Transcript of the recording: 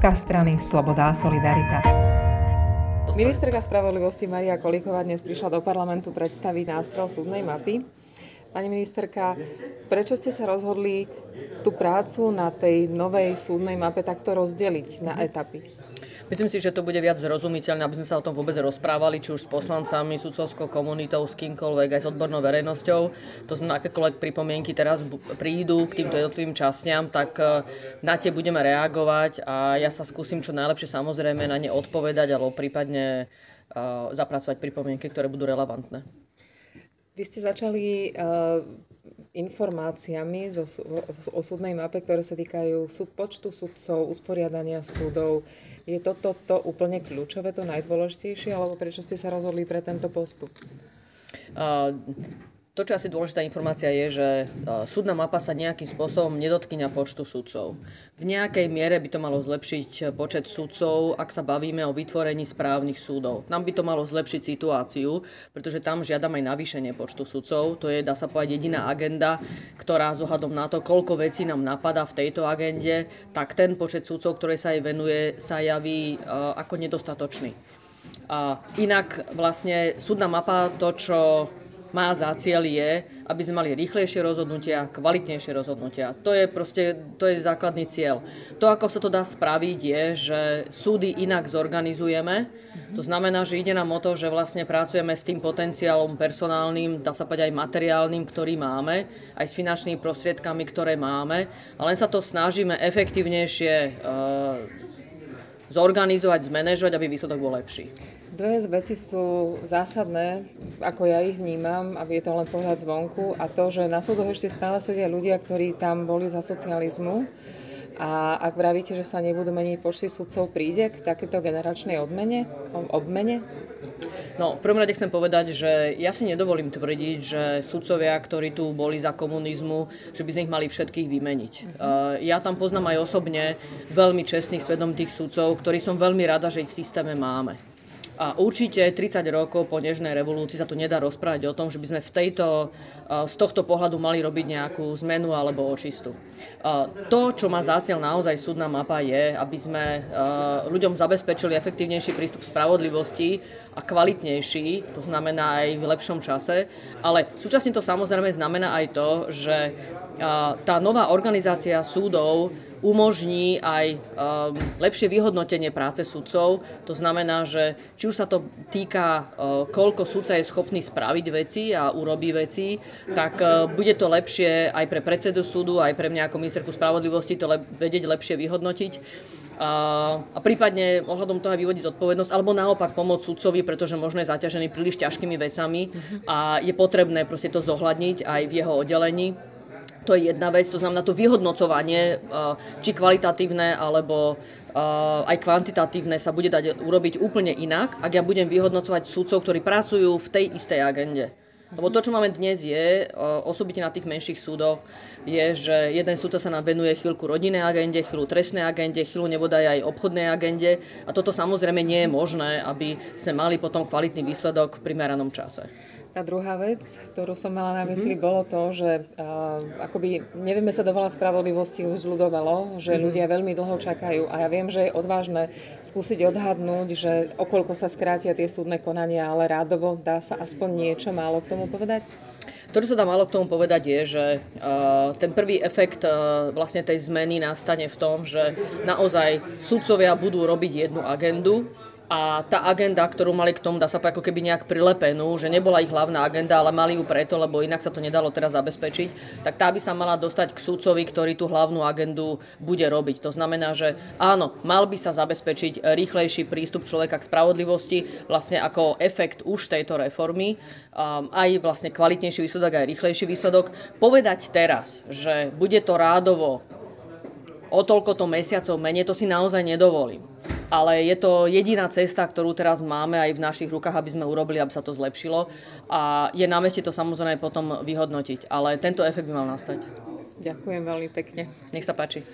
podcast strany Sloboda a Solidarita. Ministerka spravodlivosti Maria Kolíková dnes prišla do parlamentu predstaviť nástroj súdnej mapy. Pani ministerka, prečo ste sa rozhodli tú prácu na tej novej súdnej mape takto rozdeliť na etapy? Myslím si, že to bude viac zrozumiteľné, aby sme sa o tom vôbec rozprávali, či už s poslancami, sudcovskou komunitou, s kýmkoľvek, aj s odbornou verejnosťou. To znamená, akékoľvek pripomienky teraz prídu k týmto jednotlivým častiam, tak e, na tie budeme reagovať a ja sa skúsim čo najlepšie samozrejme na ne odpovedať alebo prípadne e, zapracovať pripomienky, ktoré budú relevantné. Vy ste začali uh, informáciami zo, o mape, ktoré sa týkajú súd, počtu sudcov, usporiadania súdov. Je toto to, to úplne kľúčové, to najdôležitejšie, alebo prečo ste sa rozhodli pre tento postup? Uh, to, čo asi dôležitá informácia je, že e, súdna mapa sa nejakým spôsobom nedotkýňa počtu sudcov. V nejakej miere by to malo zlepšiť e, počet sudcov, ak sa bavíme o vytvorení správnych súdov. Nám by to malo zlepšiť situáciu, pretože tam žiadam aj navýšenie počtu sudcov. To je, dá sa povedať, jediná agenda, ktorá z ohľadom na to, koľko vecí nám napadá v tejto agende, tak ten počet sudcov, ktoré sa jej venuje, sa javí uh, ako nedostatočný. A inak vlastne súdna mapa, to, čo má za cieľ je, aby sme mali rýchlejšie rozhodnutia, kvalitnejšie rozhodnutia. To je proste, to je základný cieľ. To, ako sa to dá spraviť, je, že súdy inak zorganizujeme. To znamená, že ide nám o to, že vlastne pracujeme s tým potenciálom personálnym, dá sa povedať aj materiálnym, ktorý máme, aj s finančnými prostriedkami, ktoré máme. A len sa to snažíme efektívnejšie uh, zorganizovať, zmanéžovať, aby výsledok bol lepší. Dve veci sú zásadné, ako ja ich vnímam, aby je to len pohľad zvonku a to, že na súdoch ešte stále sedia ľudia, ktorí tam boli za socializmu a ak vravíte, že sa nebudú meniť počty sudcov, príde k takéto generačnej odmene, obmene? No, v prvom rade chcem povedať, že ja si nedovolím tvrdiť, že sudcovia, ktorí tu boli za komunizmu, že by z nich mali všetkých vymeniť. Uh-huh. Ja tam poznám aj osobne veľmi čestných svedomtých sudcov, ktorí som veľmi rada, že ich v systéme máme. A určite 30 rokov po Nežnej revolúcii sa tu nedá rozprávať o tom, že by sme v tejto, z tohto pohľadu mali robiť nejakú zmenu alebo očistu. To, čo má zásiel naozaj súdna mapa, je, aby sme ľuďom zabezpečili efektívnejší prístup spravodlivosti a kvalitnejší, to znamená aj v lepšom čase. Ale súčasne to samozrejme znamená aj to, že tá nová organizácia súdov umožní aj um, lepšie vyhodnotenie práce sudcov. To znamená, že či už sa to týka, uh, koľko sudca je schopný spraviť veci a urobí veci, tak uh, bude to lepšie aj pre predsedu súdu, aj pre mňa ako ministerku spravodlivosti to le- vedieť lepšie vyhodnotiť. A, a prípadne ohľadom toho aj vyvodiť zodpovednosť, alebo naopak pomôcť sudcovi, pretože možno je zaťažený príliš ťažkými vecami a je potrebné proste to zohľadniť aj v jeho oddelení. To je jedna vec, to znamená to vyhodnocovanie, eh, či kvalitatívne alebo eh, aj kvantitatívne sa bude dať urobiť úplne inak, ak ja budem vyhodnocovať sudcov, ktorí pracujú v tej istej agende. Lebo to, čo máme dnes je, eh, osobitne na tých menších súdoch, je, že jeden súdca sa nám venuje chvíľku rodinnej agende, chvíľu trestnej agende, chvíľu nebodaj aj obchodnej agende a toto samozrejme nie je možné, aby sme mali potom kvalitný výsledok v primeranom čase. Tá druhá vec, ktorú som mala na mysli, mm-hmm. bolo to, že uh, akoby nevieme sa dovolať spravodlivosti už zľudovalo, že mm-hmm. ľudia veľmi dlho čakajú a ja viem, že je odvážne skúsiť odhadnúť, že okolko sa skrátia tie súdne konania, ale rádovo dá sa aspoň niečo málo k tomu povedať? To, čo sa dá málo k tomu povedať, je, že uh, ten prvý efekt uh, vlastne tej zmeny nastane v tom, že naozaj sudcovia budú robiť jednu agendu, a tá agenda, ktorú mali k tomu, dá sa povedať, ako keby nejak prilepenú, že nebola ich hlavná agenda, ale mali ju preto, lebo inak sa to nedalo teraz zabezpečiť, tak tá by sa mala dostať k sudcovi, ktorý tú hlavnú agendu bude robiť. To znamená, že áno, mal by sa zabezpečiť rýchlejší prístup človeka k spravodlivosti, vlastne ako efekt už tejto reformy, um, aj vlastne kvalitnejší výsledok, aj rýchlejší výsledok. Povedať teraz, že bude to rádovo o toľkoto mesiacov menej, to si naozaj nedovolím ale je to jediná cesta, ktorú teraz máme aj v našich rukách, aby sme urobili, aby sa to zlepšilo. A je na meste to samozrejme potom vyhodnotiť, ale tento efekt by mal nastať. Ďakujem veľmi pekne. Nech sa páči.